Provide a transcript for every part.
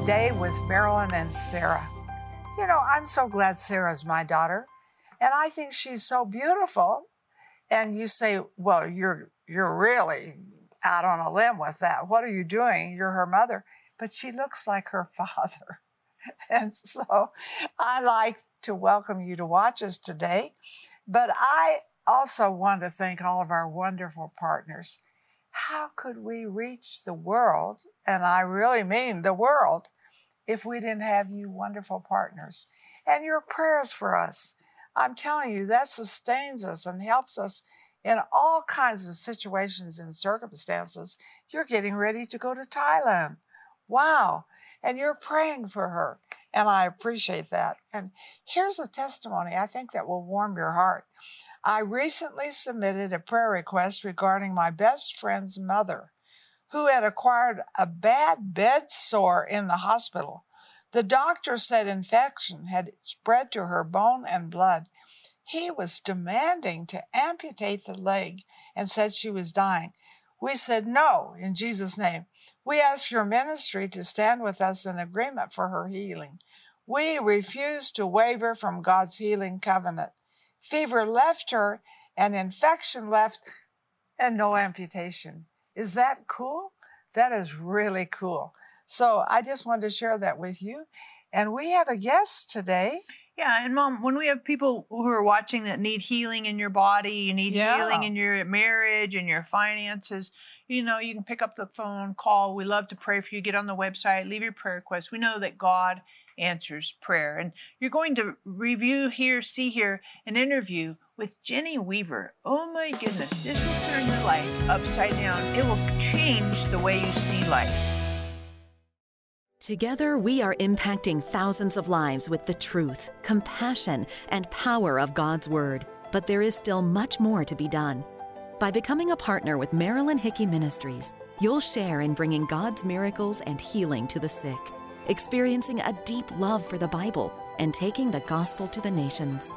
to Today with Marilyn and Sarah. You know, I'm so glad Sarah's my daughter, and I think she's so beautiful. And you say, well, you're you're really out on a limb with that. What are you doing? You're her mother. But she looks like her father. and so I like to welcome you to watch us today. But I also want to thank all of our wonderful partners. How could we reach the world, and I really mean the world, if we didn't have you wonderful partners and your prayers for us? I'm telling you, that sustains us and helps us in all kinds of situations and circumstances. You're getting ready to go to Thailand. Wow. And you're praying for her. And I appreciate that. And here's a testimony I think that will warm your heart. I recently submitted a prayer request regarding my best friend's mother, who had acquired a bad bed sore in the hospital. The doctor said infection had spread to her bone and blood. He was demanding to amputate the leg and said she was dying. We said no in Jesus' name. We ask your ministry to stand with us in agreement for her healing. We refuse to waver from God's healing covenant. Fever left her, and infection left, and no amputation. Is that cool? That is really cool. So I just wanted to share that with you. And we have a guest today. Yeah, and mom, when we have people who are watching that need healing in your body, you need yeah. healing in your marriage and your finances, you know, you can pick up the phone, call. We love to pray for you. Get on the website, leave your prayer request. We know that God answers prayer. And you're going to review here, see here, an interview with Jenny Weaver. Oh my goodness, this will turn your life upside down. It will change the way you see life. Together, we are impacting thousands of lives with the truth, compassion, and power of God's Word. But there is still much more to be done. By becoming a partner with Marilyn Hickey Ministries, you'll share in bringing God's miracles and healing to the sick experiencing a deep love for the Bible, and taking the gospel to the nations.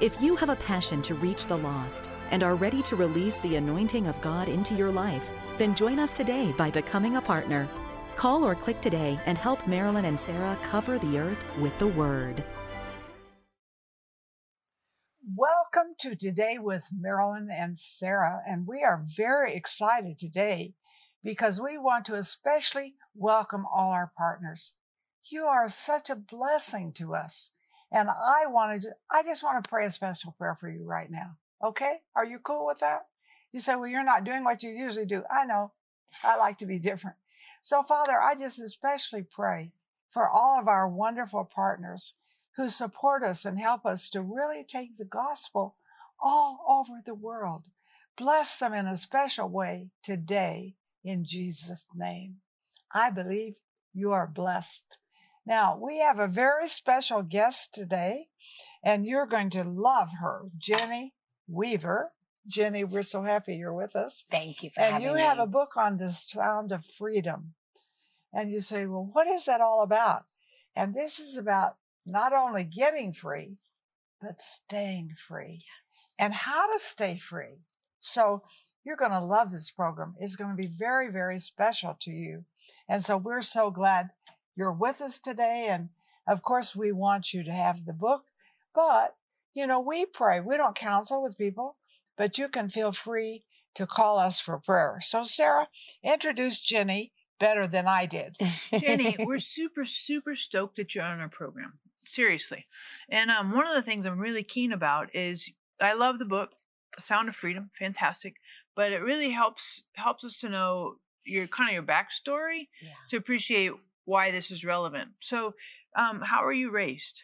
If you have a passion to reach the lost and are ready to release the anointing of God into your life, then join us today by becoming a partner. Call or click today and help Marilyn and Sarah cover the earth with the Word. Welcome to Today with Marilyn and Sarah, and we are very excited today because we want to especially welcome all our partners. You are such a blessing to us. And I wanted to, I just want to pray a special prayer for you right now. Okay? Are you cool with that? You say, well, you're not doing what you usually do. I know. I like to be different. So, Father, I just especially pray for all of our wonderful partners who support us and help us to really take the gospel all over the world. Bless them in a special way today in Jesus' name. I believe you are blessed. Now, we have a very special guest today, and you're going to love her, Jenny Weaver. Jenny, we're so happy you're with us. Thank you for and having you have a book on the sound of freedom. And you say, well, what is that all about? And this is about not only getting free, but staying free. Yes. And how to stay free. So you're going to love this program. It's going to be very, very special to you. And so we're so glad you're with us today. And of course, we want you to have the book, but you know, we pray. We don't counsel with people, but you can feel free to call us for prayer. So, Sarah, introduce Jenny better than I did. Jenny, we're super, super stoked that you're on our program. Seriously. And um, one of the things I'm really keen about is I love the book, Sound of Freedom, fantastic. But it really helps helps us to know your kind of your backstory yeah. to appreciate why this is relevant. So, um, how were you raised?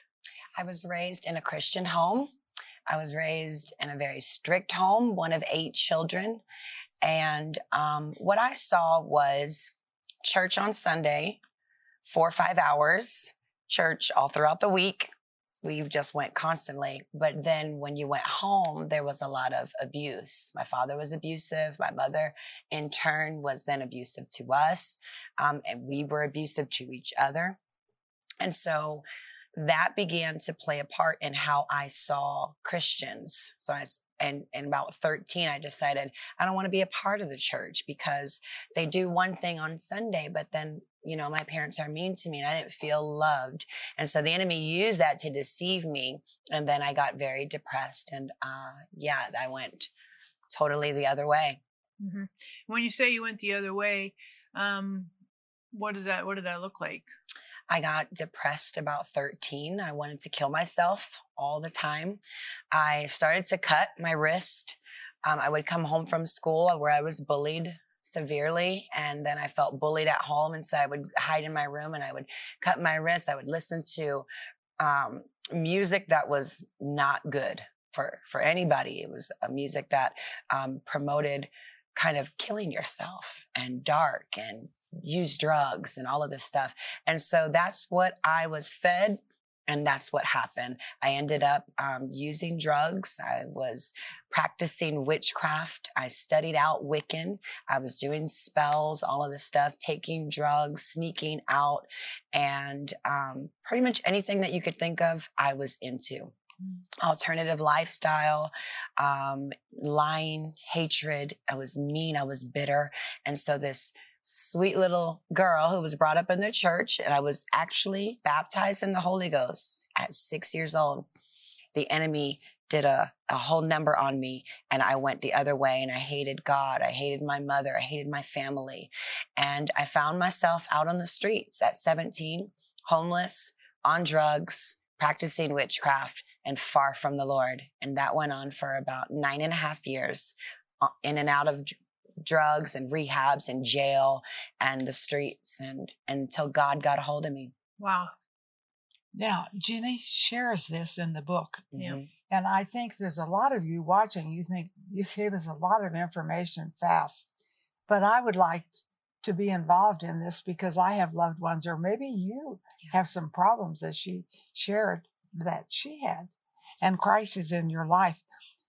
I was raised in a Christian home. I was raised in a very strict home, one of eight children. And um, what I saw was church on Sunday, four or five hours, church all throughout the week, we just went constantly. But then when you went home, there was a lot of abuse. My father was abusive. My mother, in turn, was then abusive to us. Um, and we were abusive to each other. And so that began to play a part in how I saw Christians. So I and and about 13 i decided i don't want to be a part of the church because they do one thing on sunday but then you know my parents are mean to me and i didn't feel loved and so the enemy used that to deceive me and then i got very depressed and uh yeah i went totally the other way mm-hmm. when you say you went the other way um what did that what did that look like I got depressed about 13. I wanted to kill myself all the time. I started to cut my wrist. Um, I would come home from school where I was bullied severely and then I felt bullied at home and so I would hide in my room and I would cut my wrist. I would listen to um, music that was not good for for anybody. It was a music that um, promoted kind of killing yourself and dark and use drugs and all of this stuff. And so that's what I was fed. And that's what happened. I ended up um, using drugs. I was practicing witchcraft. I studied out Wiccan. I was doing spells, all of this stuff, taking drugs, sneaking out, and um, pretty much anything that you could think of, I was into mm. alternative lifestyle, um, lying, hatred. I was mean. I was bitter. And so this sweet little girl who was brought up in the church, and I was actually baptized in the Holy Ghost at six years old. The enemy did a, a whole number on me and I went the other way and I hated God. I hated my mother. I hated my family. And I found myself out on the streets at 17, homeless, on drugs, practicing witchcraft and far from the Lord. And that went on for about nine and a half years uh, in and out of drugs and rehabs and jail and the streets and, and until God got a hold of me. Wow. Now, Jenny shares this in the book. Mm-hmm. And I think there's a lot of you watching, you think you gave us a lot of information fast. But I would like to be involved in this because I have loved ones, or maybe you yeah. have some problems that she shared that she had, and Christ is in your life.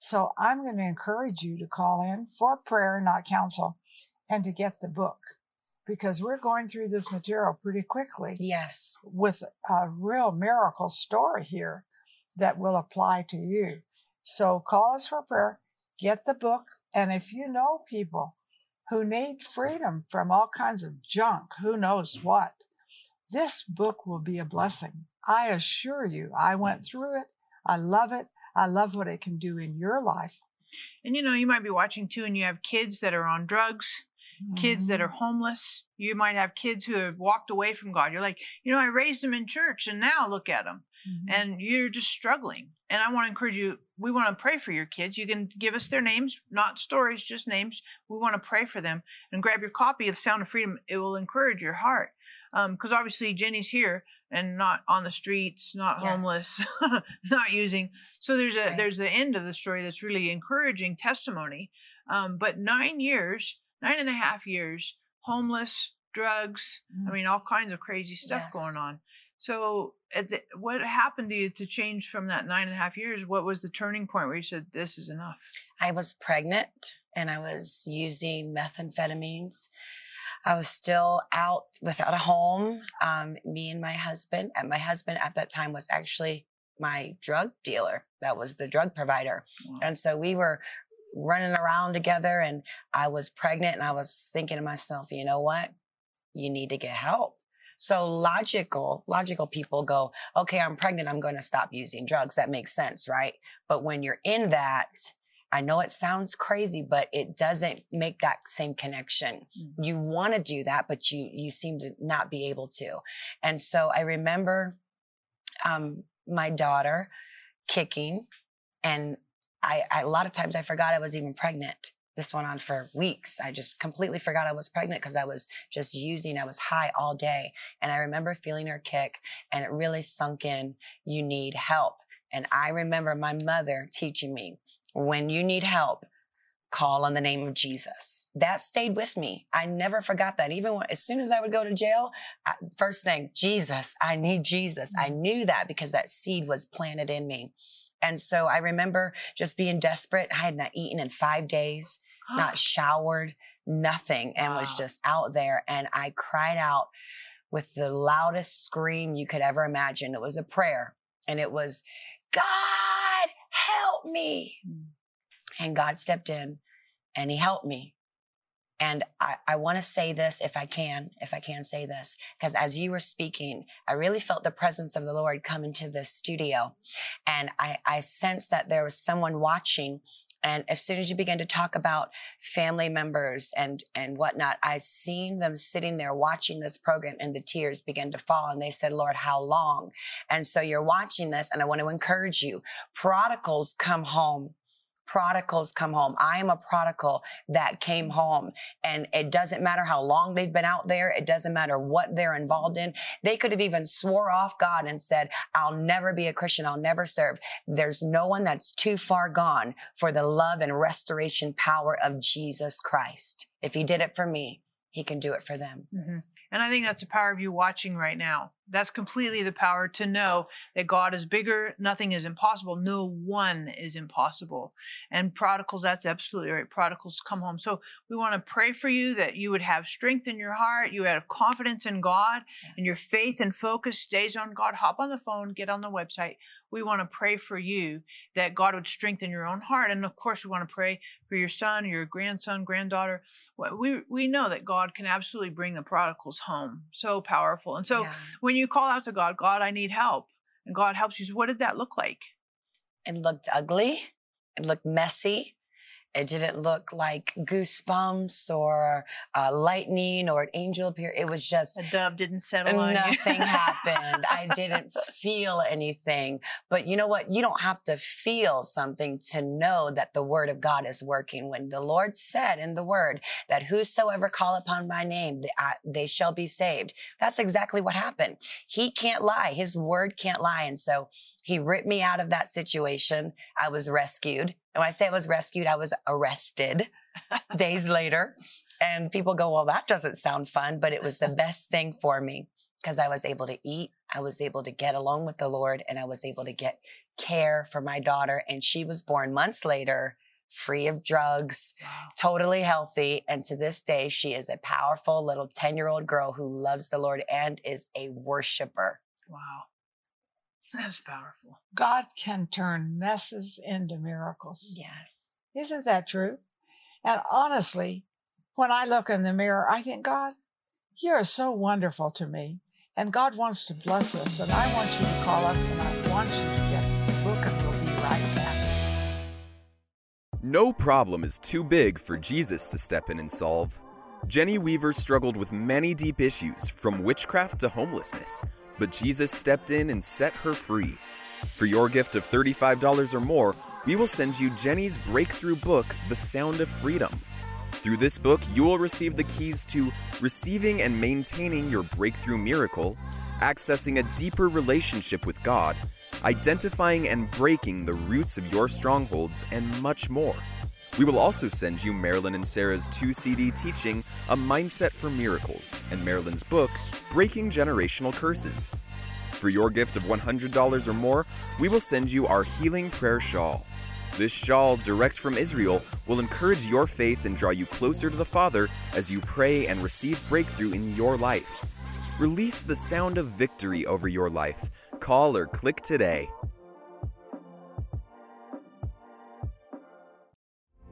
So I'm going to encourage you to call in for prayer, not counsel, and to get the book because we're going through this material pretty quickly. Yes. With a real miracle story here that will apply to you. So call us for prayer, get the book, and if you know people who need freedom from all kinds of junk, who knows what, this book will be a blessing. I assure you, I went through it. I love it. I love what it can do in your life. And you know, you might be watching too, and you have kids that are on drugs, mm-hmm. kids that are mm-hmm. homeless. You might have kids who have walked away from God. You're like, you know, I raised them in church, and now look at them. Mm-hmm. And you're just struggling. And I want to encourage you, we want to pray for your kids. You can give us their names, not stories, just names. We want to pray for them and grab your copy of Sound of Freedom. It will encourage your heart. Because um, obviously, Jenny's here and not on the streets, not yes. homeless, not using. So there's a right. there's the end of the story that's really encouraging testimony. Um, but nine years, nine and a half years, homeless, drugs. Mm. I mean, all kinds of crazy stuff yes. going on. So, the, what happened to you to change from that nine and a half years? What was the turning point where you said, "This is enough"? I was pregnant and I was using methamphetamines I was still out without a home. Um, me and my husband, and my husband at that time was actually my drug dealer. That was the drug provider. Wow. And so we were running around together and I was pregnant and I was thinking to myself, you know what? You need to get help. So logical, logical people go, okay, I'm pregnant. I'm going to stop using drugs. That makes sense, right? But when you're in that, I know it sounds crazy, but it doesn't make that same connection. Mm-hmm. You want to do that, but you you seem to not be able to. And so I remember um, my daughter kicking, and I, I a lot of times I forgot I was even pregnant. This went on for weeks. I just completely forgot I was pregnant because I was just using. I was high all day, and I remember feeling her kick, and it really sunk in. You need help. And I remember my mother teaching me when you need help, call on the name of Jesus. That stayed with me. I never forgot that. Even when, as soon as I would go to jail, I, first thing, Jesus, I need Jesus. I mm. knew that because that seed was planted in me. And so I remember just being desperate. I had not eaten in five days, not showered, nothing, and wow. was just out there. And I cried out with the loudest scream you could ever imagine. It was a prayer and it was, God, help me. And God stepped in and he helped me. And I, I want to say this if I can, if I can say this, because as you were speaking, I really felt the presence of the Lord come into this studio. And I, I sensed that there was someone watching and as soon as you begin to talk about family members and, and whatnot, I seen them sitting there watching this program and the tears begin to fall. And they said, Lord, how long? And so you're watching this and I want to encourage you. Prodigals come home prodigals come home. I am a prodigal that came home and it doesn't matter how long they've been out there. It doesn't matter what they're involved in. They could have even swore off God and said, I'll never be a Christian. I'll never serve. There's no one that's too far gone for the love and restoration power of Jesus Christ. If he did it for me, he can do it for them. Mm-hmm. And I think that's the power of you watching right now. That's completely the power to know that God is bigger. Nothing is impossible. No one is impossible. And prodigals, that's absolutely right. Prodigals come home. So we want to pray for you that you would have strength in your heart. You have confidence in God yes. and your faith and focus stays on God. Hop on the phone, get on the website we want to pray for you that God would strengthen your own heart. And of course, we want to pray for your son, your grandson, granddaughter. We, we know that God can absolutely bring the prodigals home. So powerful. And so yeah. when you call out to God, God, I need help, and God helps you, what did that look like? It looked ugly. It looked messy. It didn't look like goosebumps or uh, lightning or an angel appear. It was just a dove didn't settle on Nothing happened. I didn't feel anything. But you know what? You don't have to feel something to know that the word of God is working. When the Lord said in the word that whosoever call upon my name, they, they shall be saved. That's exactly what happened. He can't lie. His word can't lie. And so he ripped me out of that situation. I was rescued. And when I say I was rescued, I was arrested days later. And people go, well, that doesn't sound fun, but it was the best thing for me because I was able to eat. I was able to get along with the Lord and I was able to get care for my daughter. And she was born months later, free of drugs, wow. totally healthy. And to this day, she is a powerful little 10 year old girl who loves the Lord and is a worshiper. Wow. That's powerful. God can turn messes into miracles. Yes. Isn't that true? And honestly, when I look in the mirror, I think, God, you are so wonderful to me. And God wants to bless us. And I want you to call us and I want you to get the book and we'll be right back. No problem is too big for Jesus to step in and solve. Jenny Weaver struggled with many deep issues, from witchcraft to homelessness but Jesus stepped in and set her free. For your gift of $35 or more, we will send you Jenny's breakthrough book, The Sound of Freedom. Through this book, you will receive the keys to receiving and maintaining your breakthrough miracle, accessing a deeper relationship with God, identifying and breaking the roots of your strongholds, and much more. We will also send you Marilyn and Sarah's 2 CD teaching, A Mindset for Miracles, and Marilyn's book, Breaking Generational Curses. For your gift of $100 or more, we will send you our Healing Prayer Shawl. This shawl, direct from Israel, will encourage your faith and draw you closer to the Father as you pray and receive breakthrough in your life. Release the sound of victory over your life. Call or click today.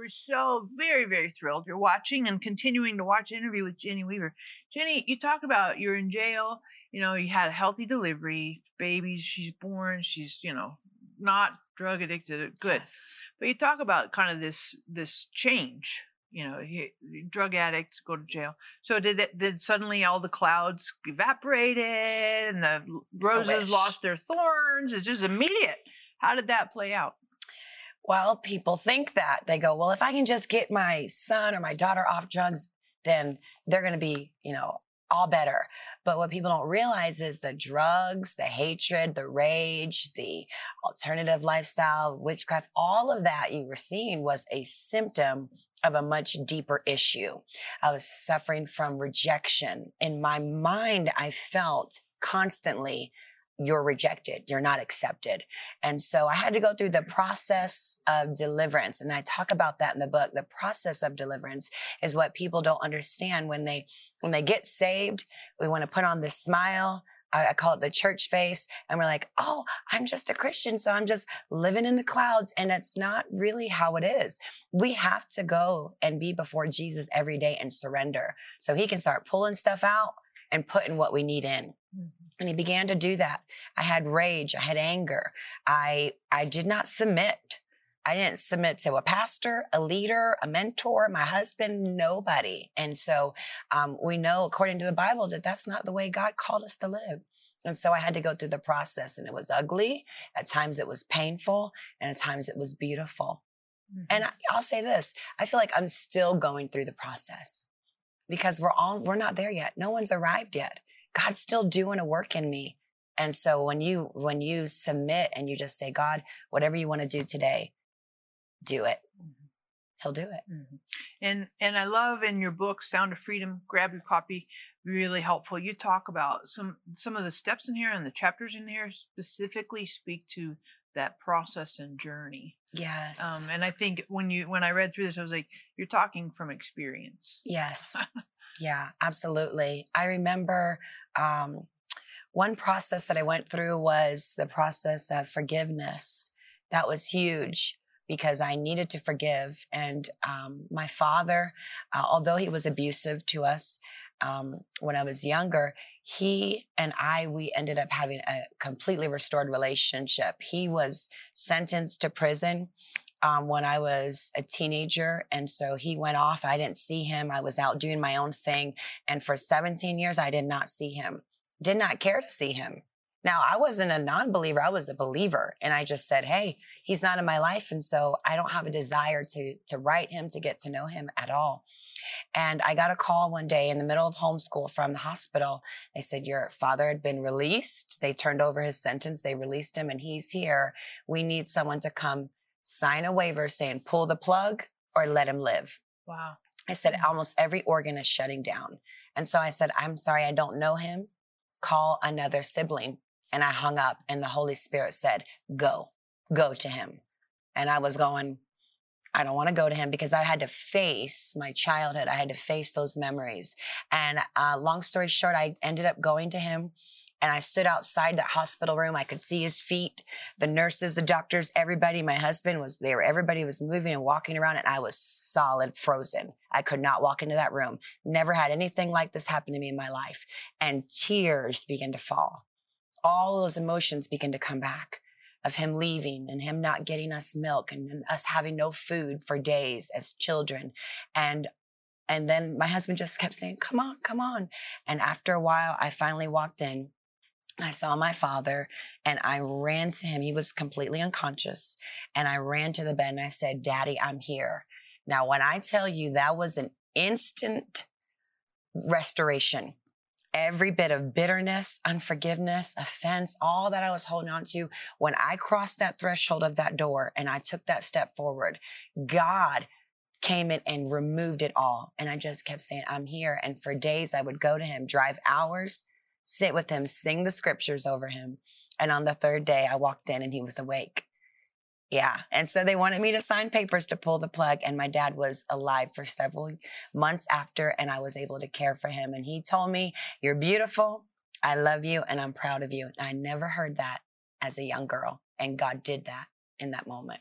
We're so very, very thrilled you're watching and continuing to watch interview with Jenny Weaver. Jenny, you talk about you're in jail, you know, you had a healthy delivery, babies, she's born, she's, you know, not drug addicted, good. Yes. But you talk about kind of this this change you know, he, drug addicts go to jail. So did it, did suddenly all the clouds evaporated and the roses lost their thorns? It's just immediate. How did that play out? Well, people think that they go, well, if I can just get my son or my daughter off drugs, then they're going to be, you know, all better. But what people don't realize is the drugs, the hatred, the rage, the alternative lifestyle, witchcraft, all of that you were seeing was a symptom of a much deeper issue. I was suffering from rejection. In my mind, I felt constantly, you're rejected, you're not accepted. And so I had to go through the process of deliverance. And I talk about that in the book. The process of deliverance is what people don't understand when they, when they get saved. We want to put on this smile. I, call it the church face. And we're like, oh, I'm just a Christian. So I'm just living in the clouds. And that's not really how it is. We have to go and be before Jesus every day and surrender so he can start pulling stuff out and putting what we need in. Mm-hmm. And he began to do that. I had rage. I had anger. I, I did not submit. I didn't submit to a pastor, a leader, a mentor, my husband, nobody. And so um, we know, according to the Bible, that that's not the way God called us to live. And so I had to go through the process, and it was ugly. At times it was painful, and at times it was beautiful. Mm-hmm. And I, I'll say this I feel like I'm still going through the process because we're all, we're not there yet. No one's arrived yet. God's still doing a work in me. And so when you, when you submit and you just say, God, whatever you want to do today, do it. Mm-hmm. He'll do it. Mm-hmm. And and I love in your book, Sound of Freedom. Grab your copy. Really helpful. You talk about some some of the steps in here and the chapters in here specifically speak to that process and journey. Yes. Um, and I think when you when I read through this, I was like, you're talking from experience. Yes. yeah, absolutely. I remember um, one process that I went through was the process of forgiveness. That was huge because I needed to forgive. And um, my father, uh, although he was abusive to us um, when I was younger, he and I, we ended up having a completely restored relationship. He was sentenced to prison um, when I was a teenager. And so he went off. I didn't see him. I was out doing my own thing. And for 17 years, I did not see him, did not care to see him. Now, I wasn't a non believer, I was a believer. And I just said, hey, he's not in my life. And so I don't have a desire to, to write him, to get to know him at all. And I got a call one day in the middle of homeschool from the hospital. They said, Your father had been released. They turned over his sentence. They released him and he's here. We need someone to come sign a waiver saying, pull the plug or let him live. Wow. I said, almost every organ is shutting down. And so I said, I'm sorry, I don't know him. Call another sibling. And I hung up, and the Holy Spirit said, Go, go to him. And I was going, I don't want to go to him because I had to face my childhood. I had to face those memories. And uh, long story short, I ended up going to him and I stood outside that hospital room. I could see his feet, the nurses, the doctors, everybody. My husband was there. Everybody was moving and walking around and I was solid frozen. I could not walk into that room. Never had anything like this happen to me in my life. And tears began to fall all those emotions began to come back of him leaving and him not getting us milk and, us having no food for days as children. And and then my husband just kept saying, Come on, come on. And after a while, I finally walked in. I saw my father and I ran to him. He was completely unconscious. And I ran to the bed and I said, Daddy, I'm here. Now, when I tell you that was an instant restoration, every bit of bitterness, unforgiveness, offense, all that I was holding on to, when I crossed that threshold of that door and I took that step forward, God came in and removed it all. And I just kept saying, I'm here. And for days I would go to him, drive hours, sit with him, sing the scriptures over him. And on the third day, I walked in and he was awake. Yeah. And so they wanted me to sign papers to pull the plug. And my dad was alive for several months after, and I was able to care for him. And he told me, You're beautiful. I love you, and I'm proud of you. And I never heard that as a young girl. And God did that in that moment.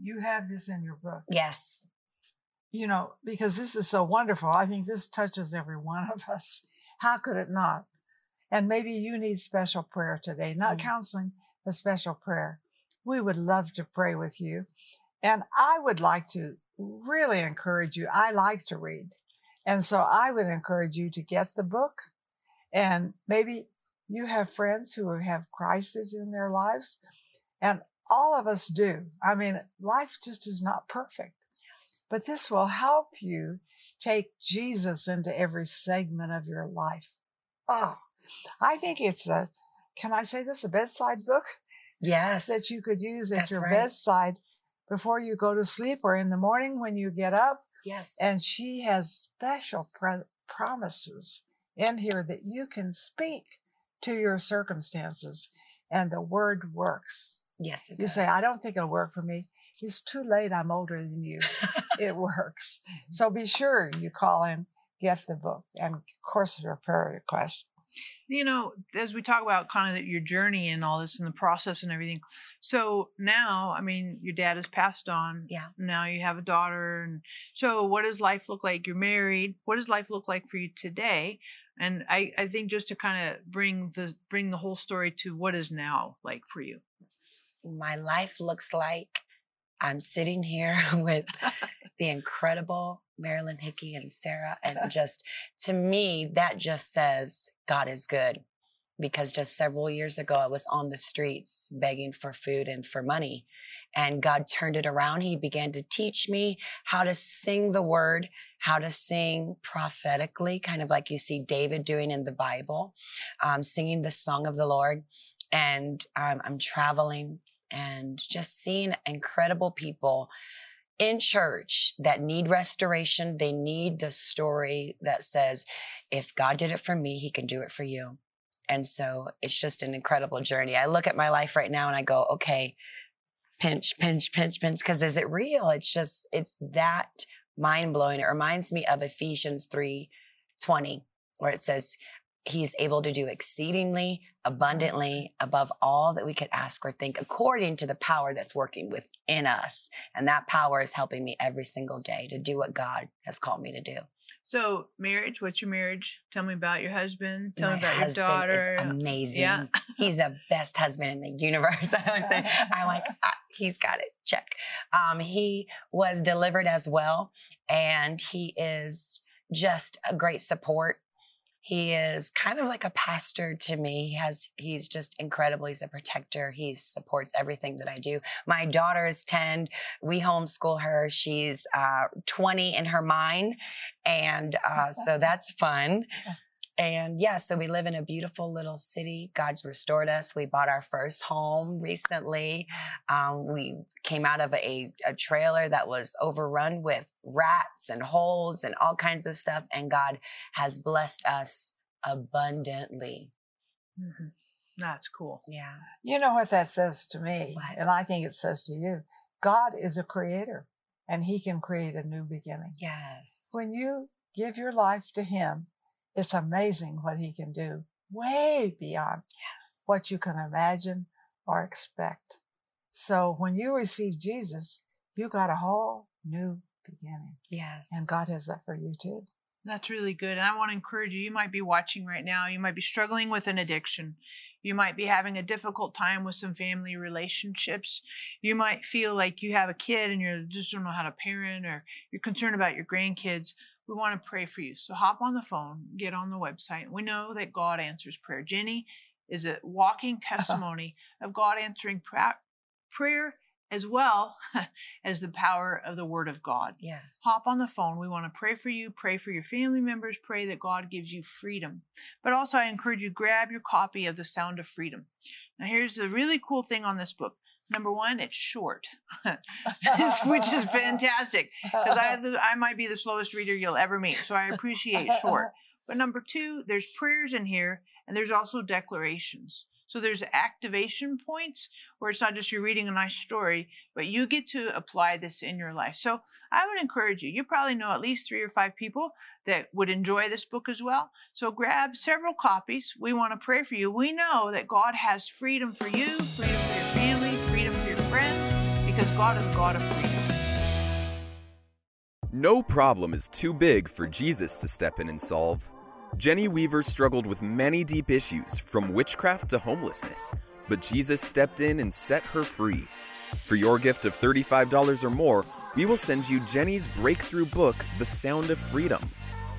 You have this in your book. Yes. You know, because this is so wonderful. I think this touches every one of us. How could it not? And maybe you need special prayer today, not mm-hmm. counseling, but special prayer we would love to pray with you. And I would like to really encourage you. I like to read. And so I would encourage you to get the book. And maybe you have friends who have crises in their lives. And all of us do. I mean, life just is not perfect. Yes. But this will help you take Jesus into every segment of your life. Oh, I think it's a, can I say this, a bedside book? Yes. That you could use at That's your right. bedside before you go to sleep or in the morning when you get up. Yes. And she has special promises in here that you can speak to your circumstances and the word works. Yes, You say, I don't think it'll work for me. It's too late. I'm older than you. it works. Mm-hmm. So be sure you call in, get the book, and of course, your prayer request you know, as we talk about kind of your journey and all this and the process and everything. So now, I mean, your dad has passed on. Yeah. Now you have a daughter. And so what does life look like? You're married. What does life look like for you today? And I, I think just to kind of bring the bring the whole story to what is now like for you. My life looks like I'm sitting here with the incredible Marilyn Hickey and Sarah. And just to me, that just says God is good. Because just several years ago, I was on the streets begging for food and for money. And God turned it around. He began to teach me how to sing the word, how to sing prophetically, kind of like you see David doing in the Bible, um, singing the song of the Lord. And um, I'm traveling and just seeing incredible people in church that need restoration. They need the story that says, if God did it for me, he can do it for you. And so it's just an incredible journey. I look at my life right now and I go, okay, pinch, pinch, pinch, pinch, because is it real? It's just, it's that mind blowing. It reminds me of Ephesians 3 20, where it says, he's able to do exceedingly abundantly above all that we could ask or think according to the power that's working within us. And that power is helping me every single day to do what god has called me to do. So marriage what's your marriage? Tell me about your husband. Tell My me about your daughter. Amazing. Yeah. he's the best husband in the universe i would say. I'm like ah, he's got it. Check. Um, he was delivered as well and he is just a great support he is kind of like a pastor to me. He has he's just incredible. He's a protector. He supports everything that I do. My daughter is 10. We homeschool her. She's uh, 20 in her mind. And uh, so that's fun. And yeah, so we live in a beautiful little city. God's restored us. We bought our first home recently. Um, we came out of a, a trailer that was overrun with rats and holes and all kinds of stuff. And God has blessed us abundantly. Mm-hmm. That's cool. Yeah. You know what that says to me, what? and I think it says to you God is a creator and he can create a new beginning. Yes. When you give your life to him, it's amazing what he can do, way beyond yes. what you can imagine or expect. So when you receive Jesus, you got a whole new beginning. Yes. And God has that for you too. That's really good. And I want to encourage you. You might be watching right now. You might be struggling with an addiction. You might be having a difficult time with some family relationships. You might feel like you have a kid and you just don't know how to parent or you're concerned about your grandkids we want to pray for you. So hop on the phone, get on the website. We know that God answers prayer. Jenny is a walking testimony of God answering prayer as well as the power of the Word of God. Yes. Hop on the phone. We want to pray for you, pray for your family members, pray that God gives you freedom. But also, I encourage you grab your copy of The Sound of Freedom. Now, here's a really cool thing on this book. Number one, it's short, which is fantastic because I, I might be the slowest reader you'll ever meet. So I appreciate short. But number two, there's prayers in here and there's also declarations. So there's activation points where it's not just you're reading a nice story, but you get to apply this in your life. So I would encourage you. You probably know at least three or five people that would enjoy this book as well. So grab several copies. We want to pray for you. We know that God has freedom for you, freedom friends, because God is God of freedom. No problem is too big for Jesus to step in and solve. Jenny Weaver struggled with many deep issues, from witchcraft to homelessness, but Jesus stepped in and set her free. For your gift of $35 or more, we will send you Jenny's breakthrough book, The Sound of Freedom.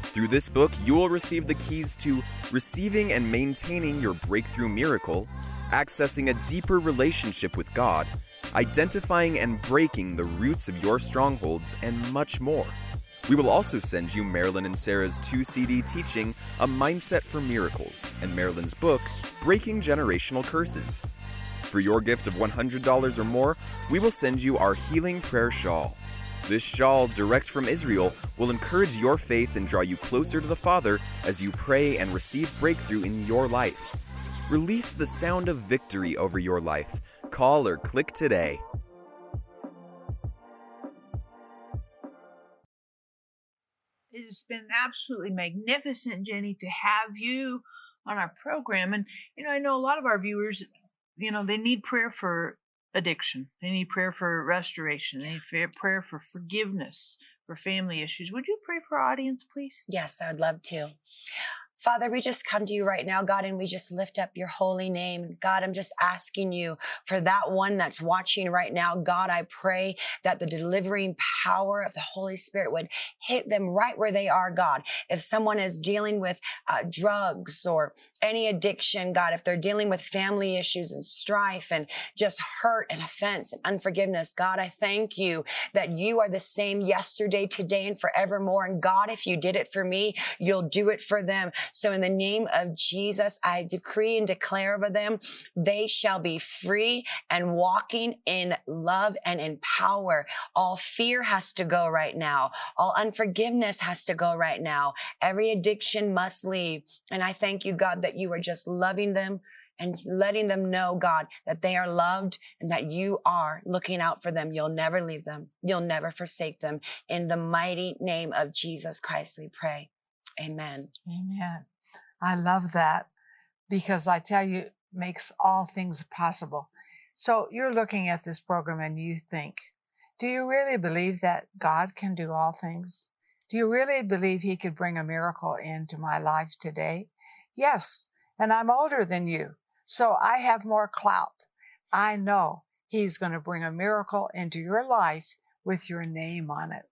Through this book, you will receive the keys to receiving and maintaining your breakthrough miracle, accessing a deeper relationship with God, identifying and breaking the roots of your strongholds, and much more. We will also send you Marilyn and Sarah's 2 CD teaching, A Mindset for Miracles, and Marilyn's book, Breaking Generational Curses. For your gift of $100 or more, we will send you our Healing Prayer Shawl. This shawl, direct from Israel, will encourage your faith and draw you closer to the Father as you pray and receive breakthrough in your life. Release the sound of victory over your life. Call or click today. It has been absolutely magnificent, Jenny, to have you on our program. And, you know, I know a lot of our viewers, you know, they need prayer for addiction, they need prayer for restoration, they need prayer for forgiveness, for family issues. Would you pray for our audience, please? Yes, I would love to. Father, we just come to you right now, God, and we just lift up your holy name. God, I'm just asking you for that one that's watching right now. God, I pray that the delivering power of the Holy Spirit would hit them right where they are, God. If someone is dealing with uh, drugs or any addiction, God, if they're dealing with family issues and strife and just hurt and offense and unforgiveness, God, I thank you that you are the same yesterday, today, and forevermore. And God, if you did it for me, you'll do it for them. So in the name of Jesus, I decree and declare over them, they shall be free and walking in love and in power. All fear has to go right now. All unforgiveness has to go right now. Every addiction must leave. And I thank you, God, that you are just loving them and letting them know, God, that they are loved and that you are looking out for them. You'll never leave them. You'll never forsake them. In the mighty name of Jesus Christ, we pray. Amen. Amen. I love that because I tell you, makes all things possible. So you're looking at this program and you think, do you really believe that God can do all things? Do you really believe He could bring a miracle into my life today? Yes. And I'm older than you. So I have more clout. I know He's going to bring a miracle into your life with your name on it.